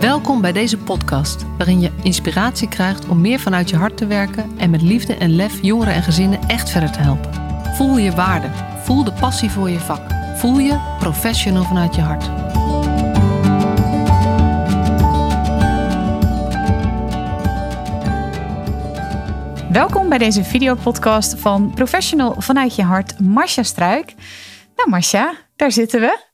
Welkom bij deze podcast, waarin je inspiratie krijgt om meer vanuit je hart te werken en met liefde en lef jongeren en gezinnen echt verder te helpen. Voel je waarde, voel de passie voor je vak, voel je professional vanuit je hart. Welkom bij deze videopodcast van Professional vanuit je hart, Marcia Struik. Nou Marcia, daar zitten we.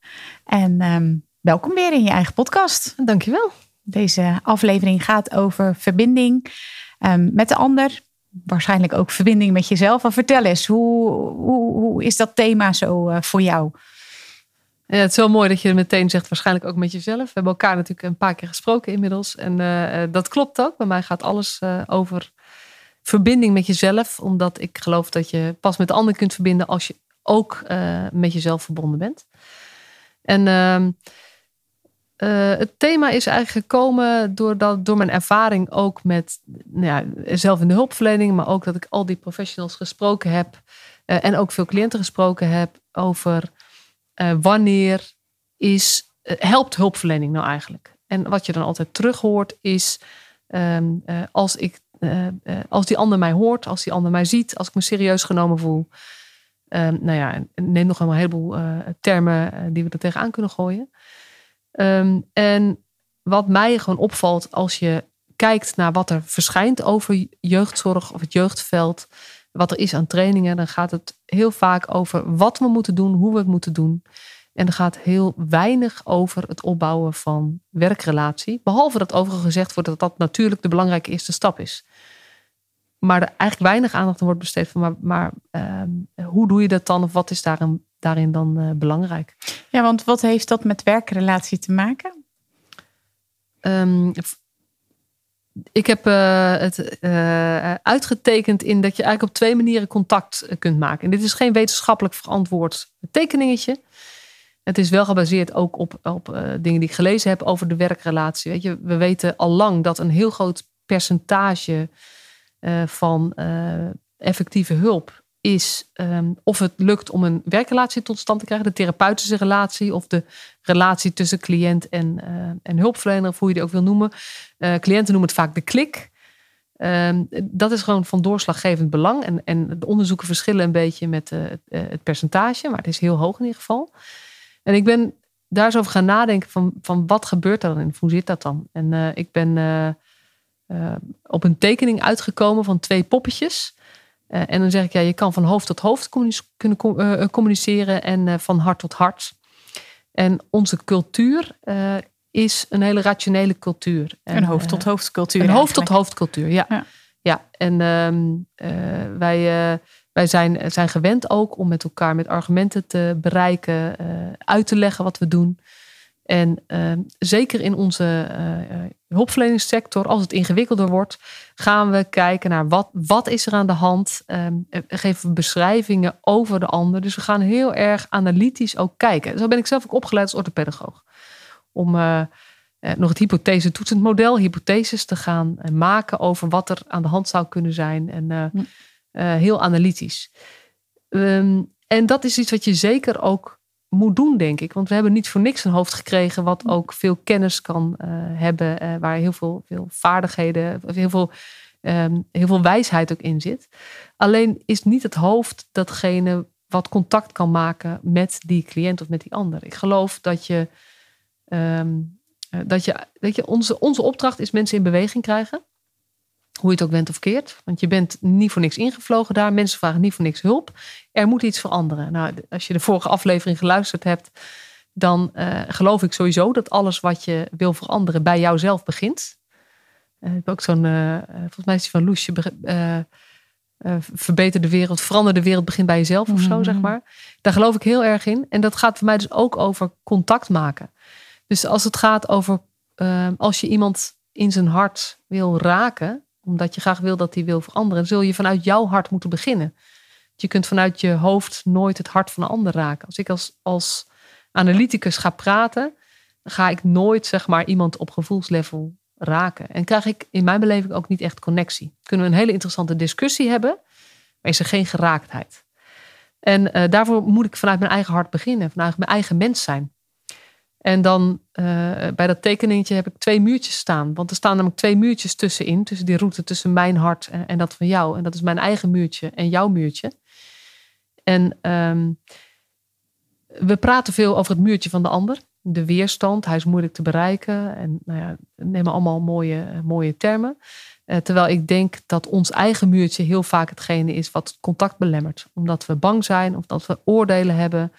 En ehm, welkom weer in je eigen podcast. Dankjewel. Deze aflevering gaat over verbinding ehm, met de ander. Waarschijnlijk ook verbinding met jezelf. Maar vertel eens, hoe, hoe, hoe is dat thema zo uh, voor jou? Ja, het is wel mooi dat je meteen zegt, waarschijnlijk ook met jezelf. We hebben elkaar natuurlijk een paar keer gesproken inmiddels. En uh, dat klopt ook. Bij mij gaat alles uh, over verbinding met jezelf. Omdat ik geloof dat je pas met de ander kunt verbinden als je ook met jezelf verbonden bent. En uh, het thema is eigenlijk gekomen doordat, door mijn ervaring ook met nou ja, zelf in de hulpverlening, maar ook dat ik al die professionals gesproken heb uh, en ook veel cliënten gesproken heb over wanneer is, helpt hulpverlening nou eigenlijk. En wat je dan altijd terug hoort is um, als ik als die ander mij hoort, als die ander mij ziet, als ik me serieus genomen voel. Uh, nou ja, neem nog een heleboel termen die we er tegenaan kunnen gooien. Um, en wat mij gewoon opvalt als je kijkt naar wat er verschijnt over jeugdzorg of het jeugdveld, wat er is aan trainingen, dan gaat het heel vaak over wat we moeten doen, hoe we het moeten doen. En er gaat heel weinig over het opbouwen van werkrelatie. Behalve dat overigens gezegd wordt dat dat natuurlijk de belangrijke eerste stap is. Maar er eigenlijk weinig aandacht aan wordt besteed van, maar, maar uh, hoe doe je dat dan? Of wat is daarin, daarin dan uh, belangrijk? Ja, want wat heeft dat met werkrelatie te maken? Um, ik heb uh, het uitgetekend in dat je eigenlijk op twee manieren contact kunt maken. En dit is geen wetenschappelijk verantwoord tekeningetje. Het is wel gebaseerd ook op, op uh, dingen die ik gelezen heb over de werkrelatie. Weet je, we weten al lang dat een heel groot percentage van effectieve hulp is um, of het lukt om een werkrelatie tot stand te krijgen, de therapeutische relatie of de relatie tussen cliënt en, en hulpverlener, of hoe je die ook wil noemen. cliënten noemen het vaak de klik. Um, dat is gewoon van doorslaggevend belang. En, en de onderzoeken verschillen een beetje met het, het percentage, maar het is heel hoog in ieder geval. En ik ben daar eens over gaan nadenken van, van wat gebeurt er dan en hoe zit dat dan? En ik ben op een tekening uitgekomen van twee poppetjes. En dan zeg ik, ja, je kan van hoofd tot hoofd kunnen communiceren en van hart tot hart. En onze cultuur is een hele rationele cultuur. En, een hoofd tot hoofd cultuur. Een hoofd tot hoofd cultuur, ja. ja. ja. en um, wij wij zijn, zijn gewend ook om met elkaar met argumenten te bereiken, uit te leggen wat we doen. En uh, zeker in onze uh, hulpverleningssector, als het ingewikkelder wordt, gaan we kijken naar wat, wat is er aan de hand. Um, geven we beschrijvingen over de ander. Dus we gaan heel erg analytisch ook kijken. Zo ben ik zelf ook opgeleid als orthopedagoog. Om nog het hypothese-toetsend model, hypotheses te gaan maken over wat er aan de hand zou kunnen zijn. En heel analytisch. Um, en dat is iets wat je zeker ook moet doen, denk ik. Want we hebben niet voor niks een hoofd gekregen wat ook veel kennis kan uh, hebben, uh, waar heel veel, veel vaardigheden, heel veel, um, heel veel wijsheid ook in zit. Alleen is niet het hoofd datgene wat contact kan maken met die cliënt of met die ander. Ik geloof dat je, um, dat je, dat je onze, onze opdracht is mensen in beweging krijgen. Hoe je het ook bent of keert. Want je bent niet voor niks ingevlogen daar. Mensen vragen niet voor niks hulp. Er moet iets veranderen. Nou, als je de vorige aflevering geluisterd hebt, dan uh, geloof ik sowieso dat alles wat je wil veranderen bij jouzelf begint. Uh, ik heb ook zo'n, uh, volgens mij is die van Loesje, verbeter de wereld, verander de wereld, begint bij jezelf of zo, zeg maar. Daar geloof ik heel erg in. En dat gaat voor mij dus ook over contact maken. Dus als het gaat over, als je iemand in zijn hart wil raken, omdat je graag wil dat die wil veranderen, zul je vanuit jouw hart moeten beginnen. Je kunt vanuit je hoofd nooit het hart van een ander raken. Als ik als, als analyticus ga praten, ga ik nooit zeg maar iemand op gevoelslevel raken. En krijg ik in mijn beleving ook niet echt connectie. Kunnen we een hele interessante discussie hebben, maar is er geen geraaktheid. En uh, daarvoor moet ik vanuit mijn eigen hart beginnen, vanuit mijn eigen mens zijn. En dan uh, bij dat tekeningetje heb ik twee muurtjes staan. Want er staan namelijk twee muurtjes tussenin. Tussen die route tussen mijn hart en, en dat van jou. En dat is mijn eigen muurtje en jouw muurtje. En um, we praten veel over het muurtje van de ander. De weerstand, hij is moeilijk te bereiken. En nou ja, nemen allemaal mooie, mooie termen. Uh, terwijl ik denk dat ons eigen muurtje heel vaak hetgene is wat contact belemmert. Omdat we bang zijn, of dat we oordelen hebben,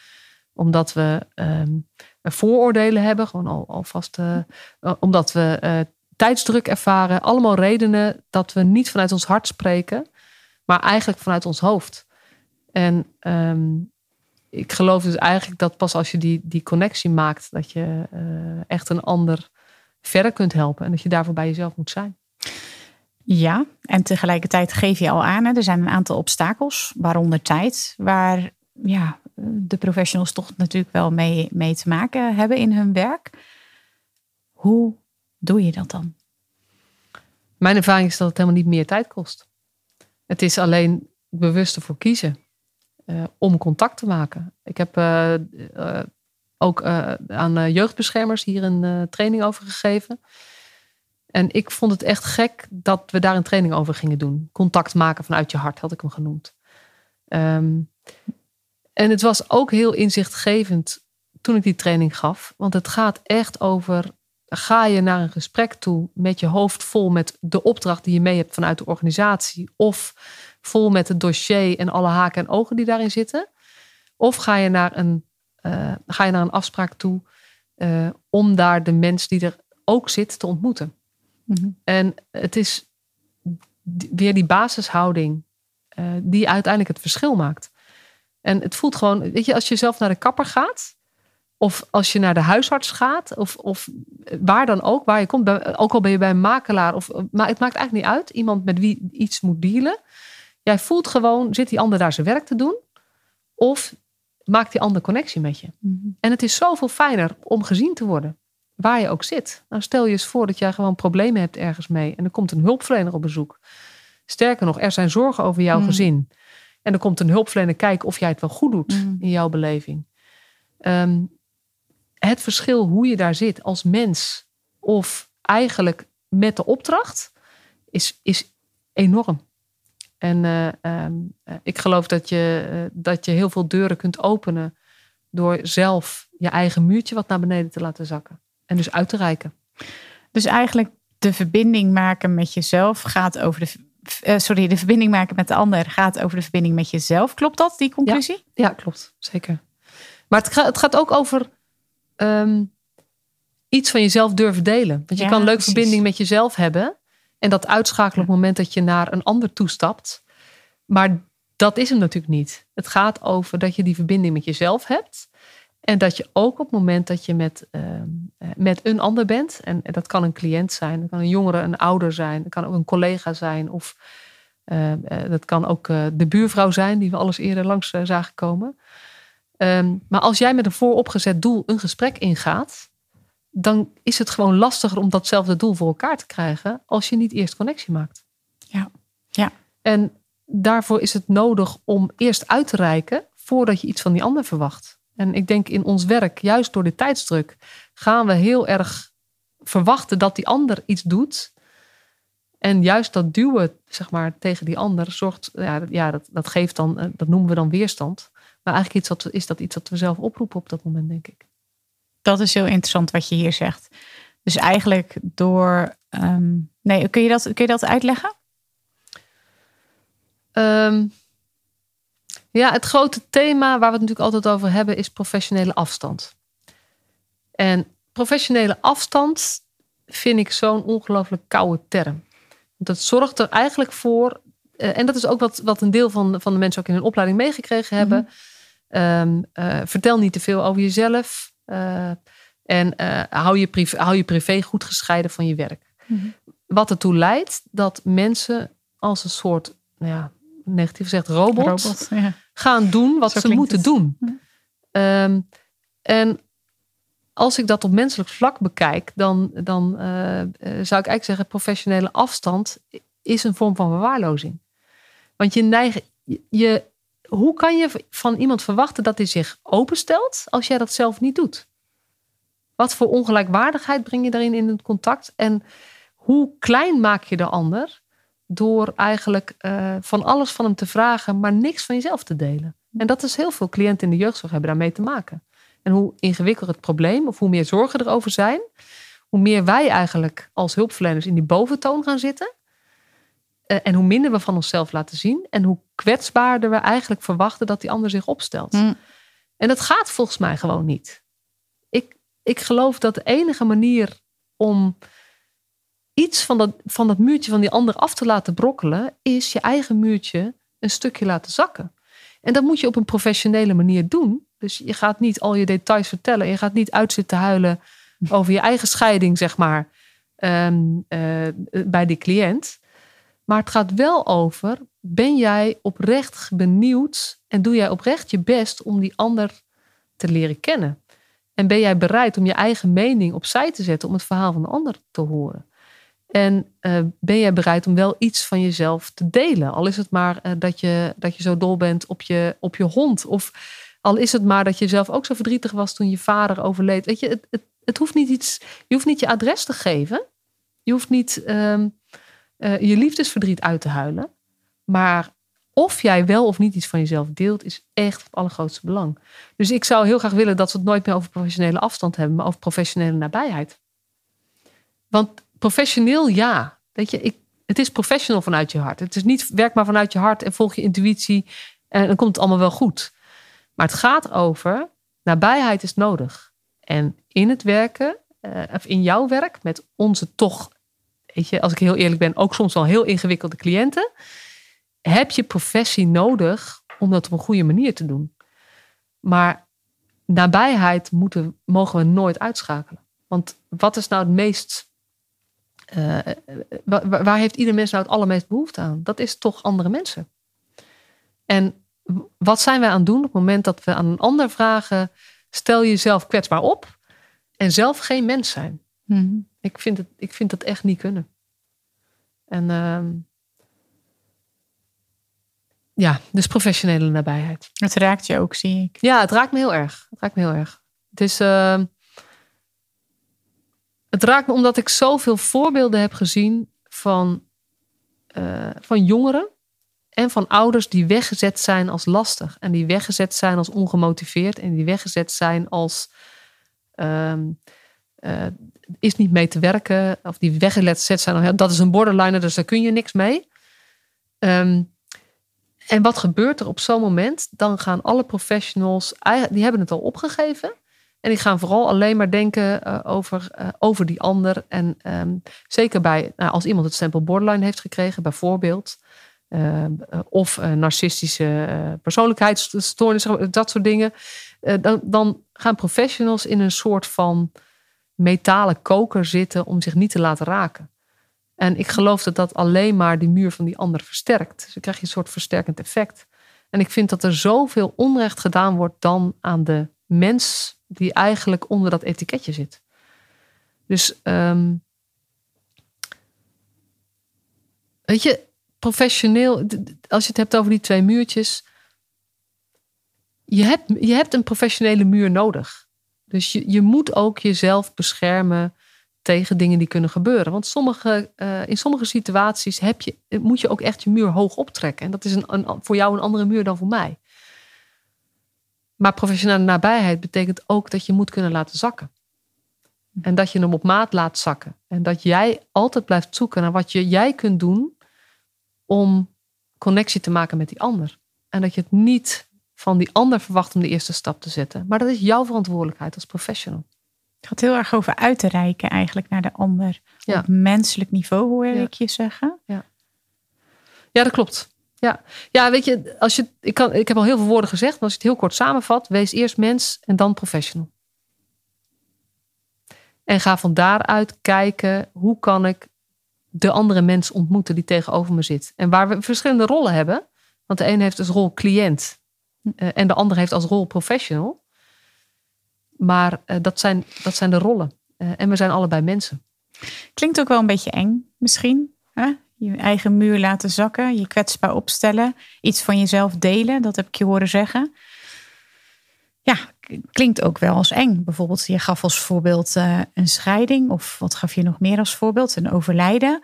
omdat we um, vooroordelen hebben, gewoon al, alvast, uh, omdat we tijdsdruk ervaren. Allemaal redenen dat we niet vanuit ons hart spreken, maar eigenlijk vanuit ons hoofd. En um, ik geloof dus eigenlijk dat pas als je die, die connectie maakt, dat je echt een ander verder kunt helpen en dat je daarvoor bij jezelf moet zijn. Ja, en tegelijkertijd geef je al aan, hè, er zijn een aantal obstakels, waaronder tijd, waar ja, de professionals toch natuurlijk wel mee, mee te maken hebben in hun werk. Hoe doe je dat dan? Mijn ervaring is dat het helemaal niet meer tijd kost. Het is alleen bewust ervoor kiezen uh, om contact te maken. Ik heb uh, uh, ook aan jeugdbeschermers hier een training over gegeven. En ik vond het echt gek dat we daar een training over gingen doen. Contact maken vanuit je hart, had ik hem genoemd. Um, en het was ook heel inzichtgevend toen ik die training gaf. Want het gaat echt over, ga je naar een gesprek toe met je hoofd vol met de opdracht die je mee hebt vanuit de organisatie. Of vol met het dossier en alle haken en ogen die daarin zitten. Of ga je naar een, uh, ga je naar een afspraak toe uh, om daar de mens die er ook zit te ontmoeten. Mm-hmm. En het is weer die basishouding uh, die uiteindelijk het verschil maakt. En het voelt gewoon, weet je, als je zelf naar de kapper gaat, of als je naar de huisarts gaat, of, of waar dan ook, waar je komt, ook al ben je bij een makelaar, of, maar het maakt eigenlijk niet uit, iemand met wie iets moet dealen. Jij voelt gewoon, zit die ander daar zijn werk te doen, of maakt die ander connectie met je. Mm -hmm. En het is zoveel fijner om gezien te worden, waar je ook zit. Nou, stel je eens voor dat jij gewoon problemen hebt ergens mee en er komt een hulpverlener op bezoek. Sterker nog, er zijn zorgen over jouw mm. gezin. En dan komt een hulpverlener kijken of jij het wel goed doet mm. in jouw beleving. Um, het verschil hoe je daar zit als mens of eigenlijk met de opdracht is, is enorm. En uh, um, ik geloof dat je, uh, dat je heel veel deuren kunt openen door zelf je eigen muurtje wat naar beneden te laten zakken. En dus uit te reiken. Dus eigenlijk de verbinding maken met jezelf gaat over de uh, sorry, de verbinding maken met de ander gaat over de verbinding met jezelf. Klopt dat, die conclusie? Ja, ja klopt. Zeker. Maar het, gaat, het gaat ook over um, iets van jezelf durven delen. Want je ja, kan een leuke precies. verbinding met jezelf hebben. En dat uitschakelen op het moment dat je naar een ander toestapt. Maar dat is hem natuurlijk niet. Het gaat over dat je die verbinding met jezelf hebt. En dat je ook op het moment dat je met, uh, met een ander bent, en, dat kan een cliënt zijn, dat kan een jongere, een ouder zijn, dat kan ook een collega zijn, of uh, dat kan ook uh, de buurvrouw zijn, die we alles eerder langs zagen komen. Um, maar als jij met een vooropgezet doel een gesprek ingaat, dan is het gewoon lastiger om datzelfde doel voor elkaar te krijgen als je niet eerst connectie maakt. Ja, ja. En daarvoor is het nodig om eerst uit te reiken voordat je iets van die ander verwacht. En ik denk in ons werk, juist door de tijdsdruk, gaan we heel erg verwachten dat die ander iets doet. En juist dat duwen, zeg maar, tegen die ander zorgt, ja, ja dat, dat geeft dan, eh, dat noemen we dan weerstand. Maar eigenlijk iets is dat iets wat we zelf oproepen op dat moment, denk ik. Dat is heel interessant wat je hier zegt. Dus eigenlijk door. Um, nee, kun je, dat, kun je dat uitleggen? Um, ja, het grote thema waar we het natuurlijk altijd over hebben is professionele afstand. En professionele afstand vind ik zo'n ongelooflijk koude term. Dat zorgt er eigenlijk voor, uh, en dat is ook wat, wat een deel van, van de mensen ook in hun opleiding meegekregen hebben. Mm -hmm. um, uh, vertel niet te veel over jezelf. Uh, en hou, je privé, hou je privé goed gescheiden van je werk. Mm -hmm. Wat ertoe leidt dat mensen als een soort, nou ja, negatief gezegd, robot, robot ja. gaan doen wat Zo ze moeten het. doen. Ja. Um, en als ik dat op menselijk vlak bekijk, dan, dan uh, zou ik eigenlijk zeggen: professionele afstand is een vorm van verwaarlozing. Want je neigt, je, hoe kan je van iemand verwachten dat hij zich openstelt als jij dat zelf niet doet? Wat voor ongelijkwaardigheid breng je daarin in het contact? En hoe klein maak je de ander door eigenlijk uh, van alles van hem te vragen, maar niks van jezelf te delen? En dat is heel veel cliënten in de jeugdzorg hebben daarmee te maken. En hoe ingewikkelder het probleem, of hoe meer zorgen erover zijn, hoe meer wij eigenlijk als hulpverleners in die boventoon gaan zitten. Uh, en hoe minder we van onszelf laten zien. En hoe kwetsbaarder we eigenlijk verwachten dat die ander zich opstelt. Mm. En dat gaat volgens mij gewoon niet. Ik, ik geloof dat de enige manier om iets van dat, van dat muurtje van die ander af te laten brokkelen, is je eigen muurtje een stukje laten zakken. En dat moet je op een professionele manier doen. Dus je gaat niet al je details vertellen. Je gaat niet uitzitten huilen over je eigen scheiding, zeg maar, ehm, eh, bij die cliënt. Maar het gaat wel over, ben jij oprecht benieuwd en doe jij oprecht je best om die ander te leren kennen? En ben jij bereid om je eigen mening opzij te zetten om het verhaal van de ander te horen? En uh, ben jij bereid om wel iets van jezelf te delen? Al is het maar uh, dat, je, dat je zo dol bent op je, op je hond. Of al is het maar dat je zelf ook zo verdrietig was toen je vader overleed. Weet je, het, het, het hoeft niet iets. Je hoeft niet je adres te geven. Je hoeft niet um, uh, je liefdesverdriet uit te huilen. Maar of jij wel of niet iets van jezelf deelt, is echt het allergrootste belang. Dus ik zou heel graag willen dat we het nooit meer over professionele afstand hebben, maar over professionele nabijheid. Want professioneel ja. Weet je, ik, het is professional vanuit je hart. Het is niet werk maar vanuit je hart en volg je intuïtie en dan komt het allemaal wel goed. Maar het gaat over nabijheid is nodig. En in het werken, uh, of in jouw werk, met onze toch, weet je, als ik heel eerlijk ben, ook soms wel heel ingewikkelde cliënten, heb je professie nodig om dat op een goede manier te doen. Maar nabijheid moeten, mogen we nooit uitschakelen. Want wat is nou het meest uh, waar, waar, heeft ieder mens nou het allermeest behoefte aan? Dat is toch andere mensen. En wat zijn wij aan het doen op het moment dat we aan een ander vragen: stel jezelf kwetsbaar op en zelf geen mens zijn? Mm ik, vind het, ik vind dat echt niet kunnen. En uh, ja, dus professionele nabijheid. Het raakt je ook, zie ik. Ja, het raakt me heel erg. Het raakt me heel erg. Het is. Uh, het raakt me omdat ik zoveel voorbeelden heb gezien van, uh, van jongeren en van ouders die weggezet zijn als lastig. En die weggezet zijn als ongemotiveerd. En die weggezet zijn als uh, uh, is niet mee te werken. Of die weggezet zijn. Dat is een borderliner, dus daar kun je niks mee. Um, en wat gebeurt er op zo'n moment? Dan gaan alle professionals, die hebben het al opgegeven. En die gaan vooral alleen maar denken uh, over, uh, over die ander. En um, zeker bij, nou, als iemand het stempel borderline heeft gekregen, bijvoorbeeld. Uh, of narcistische persoonlijkheidsstoornissen, dat soort dingen. Dan, dan, gaan professionals in een soort van metalen koker zitten om zich niet te laten raken. En ik geloof dat dat alleen maar die muur van die ander versterkt. Dus dan krijg je een soort versterkend effect. En ik vind dat er zoveel onrecht gedaan wordt dan aan de mens die eigenlijk onder dat etiketje zit. Dus um, weet je, professioneel, als je het hebt over die twee muurtjes, je hebt, je hebt een professionele muur nodig. Dus je, je moet ook jezelf beschermen tegen dingen die kunnen gebeuren. Want sommige, uh, in sommige situaties heb je, moet je ook echt je muur hoog optrekken. En dat is een, voor jou een andere muur dan voor mij. Maar professionele nabijheid betekent ook dat je moet kunnen laten zakken. En dat je hem op maat laat zakken. En dat jij altijd blijft zoeken naar wat je, jij kunt doen om connectie te maken met die ander. En dat je het niet van die ander verwacht om de eerste stap te zetten. Maar dat is jouw verantwoordelijkheid als professional. Het gaat heel erg over uit te reiken eigenlijk naar de ander. Ja. Op menselijk niveau hoor ik je zeggen. Ja. ja, dat klopt. Ja, ja weet je, als je, ik, kan, ik heb al heel veel woorden gezegd, maar als je het heel kort samenvat, wees eerst mens en dan professional. En ga van daaruit kijken hoe kan ik de andere mens ontmoeten die tegenover me zit. En waar we verschillende rollen hebben. Want de een heeft als rol cliënt uh, en de ander heeft als rol professional. Maar uh, dat, zijn, dat zijn de rollen. Uh, en we zijn allebei mensen. Klinkt ook wel een beetje eng, misschien. Je eigen muur laten zakken, je kwetsbaar opstellen, iets van jezelf delen, dat heb ik je horen zeggen. Ja, klinkt ook wel als eng. Bijvoorbeeld, je gaf als voorbeeld uh, een scheiding, of wat gaf je nog meer als voorbeeld? Een overlijden.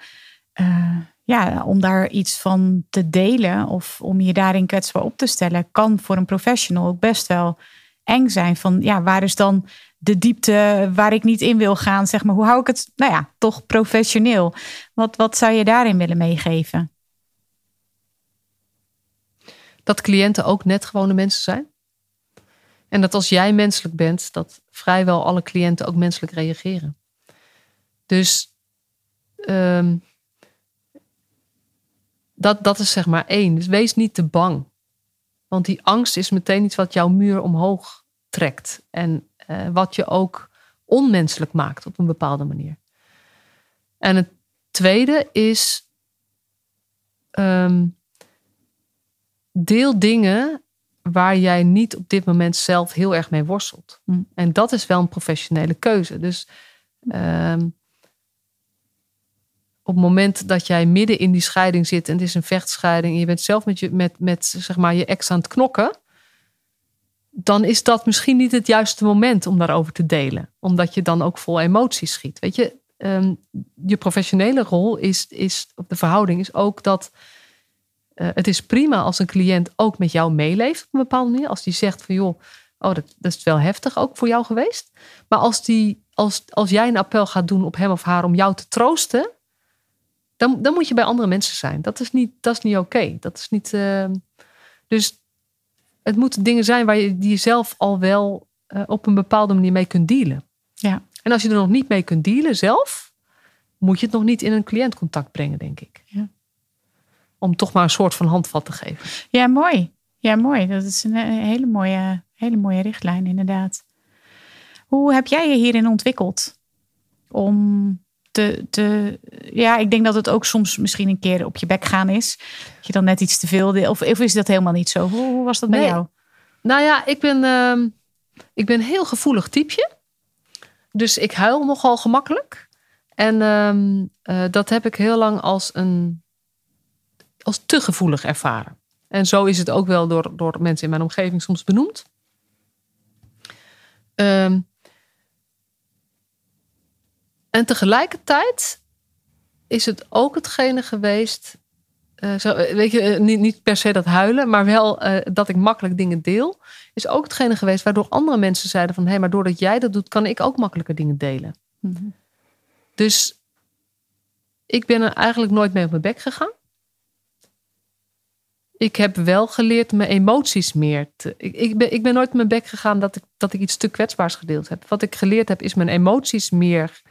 Uh, ja, om daar iets van te delen of om je daarin kwetsbaar op te stellen, kan voor een professional ook best wel eng zijn. Van ja, waar is dan de diepte waar ik niet in wil gaan? Zeg maar, hoe hou ik het, nou ja, toch professioneel? Wat, wat zou je daarin willen meegeven? Dat cliënten ook net gewone mensen zijn. En dat als jij menselijk bent, dat vrijwel alle cliënten ook menselijk reageren. Dus ehm, dat, dat is zeg maar één. Dus wees niet te bang. Want die angst is meteen iets wat jouw muur omhoog trekt. En uh, wat je ook onmenselijk maakt op een bepaalde manier. En het tweede is. Um, deel dingen waar jij niet op dit moment zelf heel erg mee worstelt. Hm. En dat is wel een professionele keuze. Dus um, op het moment dat jij midden in die scheiding zit en het is een vechtscheiding en je bent zelf met je, met, met, zeg maar, je ex aan het knokken, dan is dat misschien niet het juiste moment om daarover te delen. Omdat je dan ook vol emoties schiet. Weet je, um, je professionele rol is, is, op de verhouding is ook dat uh, het is prima als een cliënt ook met jou meeleeft op een bepaalde manier. Als die zegt van joh, oh, dat, dat is wel heftig ook voor jou geweest. Maar als, die, als, als jij een appel gaat doen op hem of haar om jou te troosten, dan, dan moet je bij andere mensen zijn. Dat is niet, dat is niet oké. Dat is niet. Uh, dus het moeten dingen zijn waar je die zelf al wel uh, op een bepaalde manier mee kunt dealen. Ja. En als je er nog niet mee kunt dealen zelf, moet je het nog niet in een cliëntcontact brengen, denk ik. Ja. Om toch maar een soort van handvat te geven. Ja, mooi. Ja, mooi. Dat is een hele mooie, hele mooie richtlijn, inderdaad. Hoe heb jij je hierin ontwikkeld? Om te, te, ja, ik denk dat het ook soms misschien een keer op je bek gaan is. Dat je dan net iets te veel. Of, of is dat helemaal niet zo? Hoe, hoe was dat bij jou? Nou ja, ik ben, uh, ik ben een heel gevoelig typeje. Dus ik huil nogal gemakkelijk. En uh, dat heb ik heel lang als, een, als te gevoelig ervaren. En zo is het ook wel door, door mensen in mijn omgeving soms benoemd. Um, en tegelijkertijd is het ook hetgene geweest. Uh, zo, eh, weet je, eh, niet, niet per se dat huilen, maar wel uh, dat ik makkelijk dingen deel. Is ook hetgene geweest waardoor andere mensen zeiden van hé, hey, maar doordat jij dat doet, kan ik ook makkelijker dingen delen. Mm -hmm. Dus ik ben er eigenlijk nooit mee op mijn bek gegaan. Ik heb wel geleerd mijn emoties meer te. Ik, ik, ben, ik ben nooit op mijn bek gegaan dat ik, dat ik iets te kwetsbaars gedeeld heb. Wat ik geleerd heb, is mijn emoties meer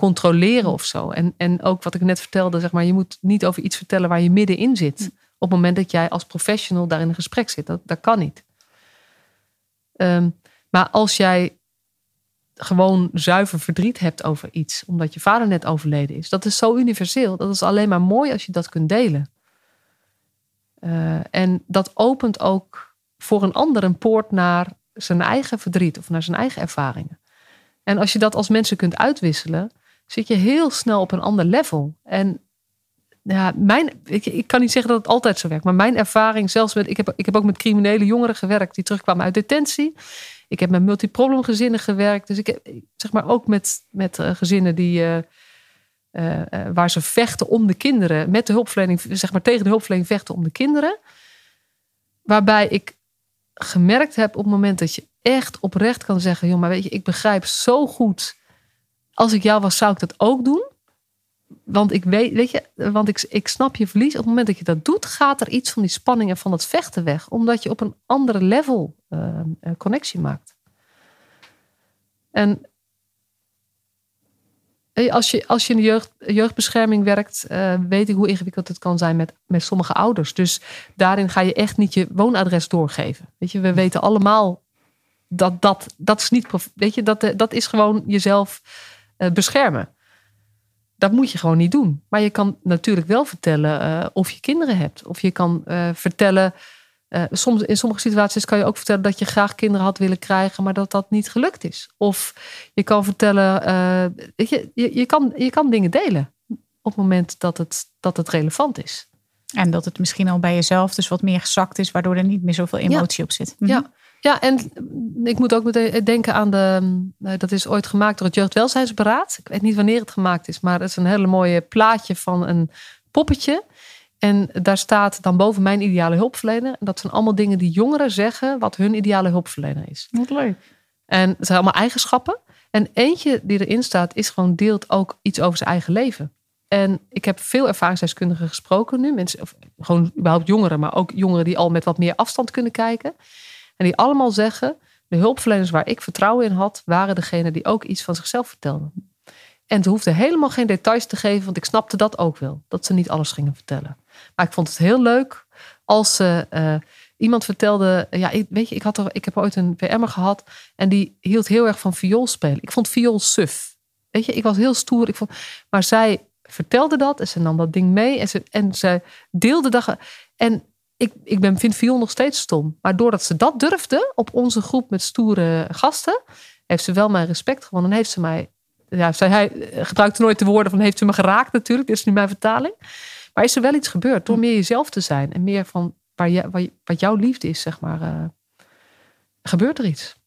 controleren of zo. En, en ook wat ik net vertelde, zeg maar, je moet niet over iets vertellen waar je middenin zit. Hm. Op het moment dat jij als professional daar in een gesprek zit. Dat, dat kan niet. Um, maar als jij gewoon zuiver verdriet hebt over iets, omdat je vader net overleden is, dat is zo universeel. Dat is alleen maar mooi als je dat kunt delen. Uh, en dat opent ook voor een ander een poort naar zijn eigen verdriet of naar zijn eigen ervaringen. En als je dat als mensen kunt uitwisselen, zit je heel snel op een ander level. En ja, mijn, ik, ik kan niet zeggen dat het altijd zo werkt, maar mijn ervaring, zelfs met, ik heb, ik heb ook met criminele jongeren gewerkt die terugkwamen uit detentie. Ik heb met multiproblem gezinnen gewerkt. Dus ik heb zeg maar ook met, met uh, gezinnen die, uh, uh, waar ze vechten om de kinderen, met de hulpverlening, zeg maar tegen de hulpverlening vechten om de kinderen. Waarbij ik gemerkt heb op het moment dat je echt oprecht kan zeggen: joh, maar weet je, ik begrijp zo goed als ik jou was, zou ik dat ook doen. Want ik weet, weet je, want ik, ik snap je verlies. Op het moment dat je dat doet, gaat er iets van die spanning en van het vechten weg. Omdat je op een andere level uh, connectie maakt. En als je, als je in de jeugd, jeugdbescherming werkt, weet ik hoe ingewikkeld het kan zijn met, met sommige ouders. Dus daarin ga je echt niet je woonadres doorgeven. Weet je, we weten allemaal dat dat, dat is niet. Weet je, dat, dat is gewoon jezelf beschermen. Dat moet je gewoon niet doen. Maar je kan natuurlijk wel vertellen uh, of je kinderen hebt. Of je kan uh, vertellen. soms, in sommige situaties kan je ook vertellen dat je graag kinderen had willen krijgen, maar dat dat niet gelukt is. Of je kan vertellen. je, je, je, kan, je kan dingen delen op het moment dat het, dat het relevant is. En dat het misschien al bij jezelf dus wat meer gezakt is, waardoor er niet meer zoveel emotie ja. op zit. Ja, Ja, en ik moet ook meteen denken aan de. Dat is ooit gemaakt door het Jeugdwelzijnsberaad. Ik weet niet wanneer het gemaakt is, maar het is een hele mooie plaatje van een poppetje. En daar staat dan boven mijn ideale hulpverlener. En dat zijn allemaal dingen die jongeren zeggen wat hun ideale hulpverlener is. Wat leuk. En het zijn allemaal eigenschappen. En eentje die erin staat is gewoon deelt ook iets over zijn eigen leven. En ik heb veel ervaringsdeskundigen gesproken nu. Mensen, of gewoon überhaupt jongeren, maar ook jongeren die al met wat meer afstand kunnen kijken. En die allemaal zeggen, de hulpverleners waar ik vertrouwen in had, waren degene die ook iets van zichzelf vertelden. En ze hoefden helemaal geen details te geven, want ik snapte dat ook wel. Dat ze niet alles gingen vertellen. Maar ik vond het heel leuk als ze uh, iemand vertelde. Ja, ik, weet je, ik, had er, ik heb ooit een PM'er gehad en die hield heel erg van viool spelen. Ik vond viool suf. Weet je, ik was heel stoer. Ik vond, maar zij vertelde dat en ze nam dat ding mee en ze, en ze deelde dat. En ik, ik ben, vind viool nog steeds stom. Maar doordat ze dat durfde op onze groep met stoere gasten, heeft ze wel mijn respect gewonnen. En heeft ze mij, ja, zij, hij gebruikte nooit de woorden van heeft ze me geraakt natuurlijk, dit is nu mijn vertaling. Maar is er wel iets gebeurd door meer jezelf te zijn en meer van waar je, wat jouw liefde is, zeg maar, uh, gebeurt er iets.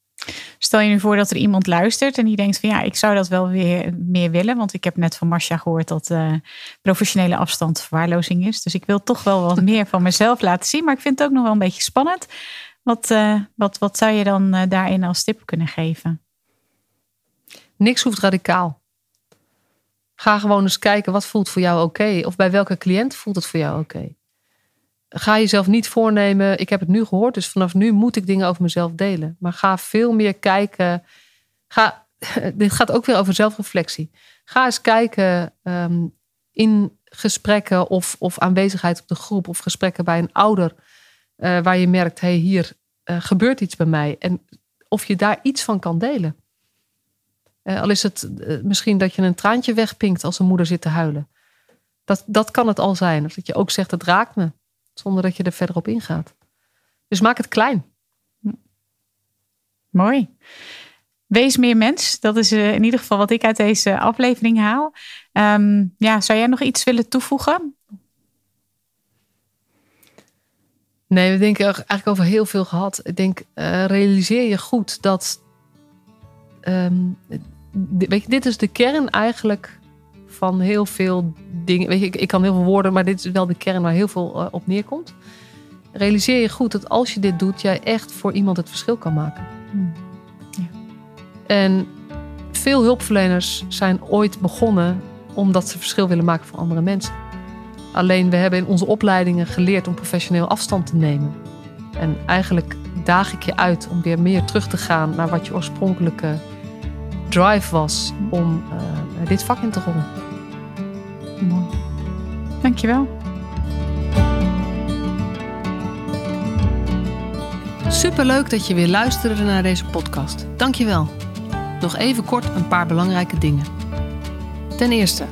Stel je nu voor dat er iemand luistert en die denkt van ja, ik zou dat wel weer meer willen. Want ik heb net van Marcia gehoord dat uh, professionele afstand verwaarlozing is. Dus ik wil toch wel wat meer van mezelf laten zien. Maar ik vind het ook nog wel een beetje spannend. Wat, uh, wat, wat zou je dan uh, daarin als tip kunnen geven? Niks hoeft radicaal. Ga gewoon eens kijken wat voelt voor jou oké. Of bij welke cliënt voelt het voor jou oké. Ga jezelf niet voornemen, ik heb het nu gehoord, dus vanaf nu moet ik dingen over mezelf delen. Maar ga veel meer kijken. Ga, dit gaat ook weer over zelfreflectie. Ga eens kijken um, in gesprekken of, of aanwezigheid op de groep of gesprekken bij een ouder. Uh, waar je merkt, hé, hey, hier uh, gebeurt iets bij mij. En of je daar iets van kan delen. Uh, al is het misschien dat je een traantje wegpinkt als een moeder zit te huilen. Dat, dat kan het al zijn. Of dat je ook zegt, het raakt me. Zonder dat je er verder op ingaat. Dus maak het klein. Mooi. Wees meer mens. Dat is uh, in ieder geval wat ik uit deze aflevering haal. Um, ja, zou jij nog iets willen toevoegen? Nee, we denken eigenlijk over heel veel gehad. Ik denk, uh, realiseer je goed dat. Um, weet je, dit is de kern eigenlijk van heel veel dingen. Weet je, ik, ik kan heel veel woorden, maar dit is wel de kern waar heel veel uh, op neerkomt. Realiseer je goed dat als je dit doet, jij echt voor iemand het verschil kan maken. Hmm. Ja. En veel hulpverleners zijn ooit begonnen omdat ze verschil willen maken voor andere mensen. Alleen we hebben in onze opleidingen geleerd om professioneel afstand te nemen. En eigenlijk daag ik je uit om weer meer terug te gaan naar wat je oorspronkelijke drive was om uh, dit vak in te rollen. Mooi. Dankjewel. Superleuk dat je weer luisterde naar deze podcast. Dankjewel. Nog even kort een paar belangrijke dingen. Ten eerste,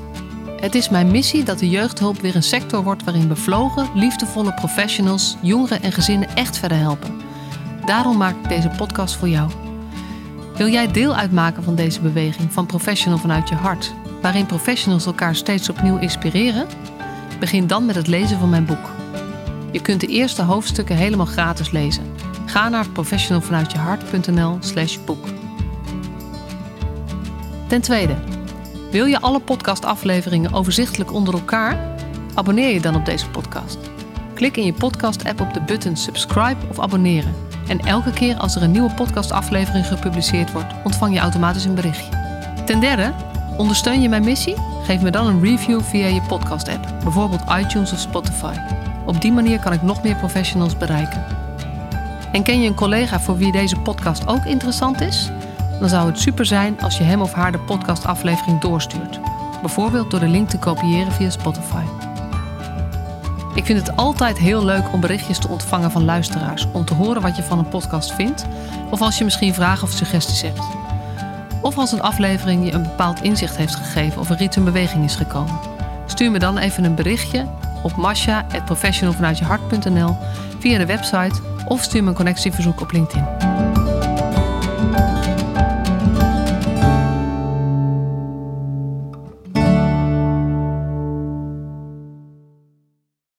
het is mijn missie dat de jeugdhulp weer een sector wordt waarin bevlogen, liefdevolle professionals jongeren en gezinnen echt verder helpen. Daarom maak ik deze podcast voor jou. Wil jij deel uitmaken van deze beweging van Professional vanuit je hart, waarin professionals elkaar steeds opnieuw inspireren? Begin dan met het lezen van mijn boek. Je kunt de eerste hoofdstukken helemaal gratis lezen. Ga naar professionalvanuitjehart.nl/slash boek. Ten tweede, wil je alle podcastafleveringen overzichtelijk onder elkaar? Abonneer je dan op deze podcast. Klik in je podcast-app op de button subscribe of abonneren. En elke keer als er een nieuwe podcastaflevering gepubliceerd wordt, ontvang je automatisch een berichtje. Ten derde, ondersteun je mijn missie? Geef me dan een review via je podcast-app, bijvoorbeeld iTunes of Spotify. Op die manier kan ik nog meer professionals bereiken. En ken je een collega voor wie deze podcast ook interessant is? Dan zou het super zijn als je hem of haar de podcastaflevering doorstuurt. Bijvoorbeeld door de link te kopiëren via Spotify. Ik vind het altijd heel leuk om berichtjes te ontvangen van luisteraars. Om te horen wat je van een podcast vindt. Of als je misschien vragen of suggesties hebt. Of als een aflevering je een bepaald inzicht heeft gegeven of er iets in beweging is gekomen. Stuur me dan even een berichtje op masha.professionalvanuitjehart.nl via de website of stuur me een connectieverzoek op LinkedIn.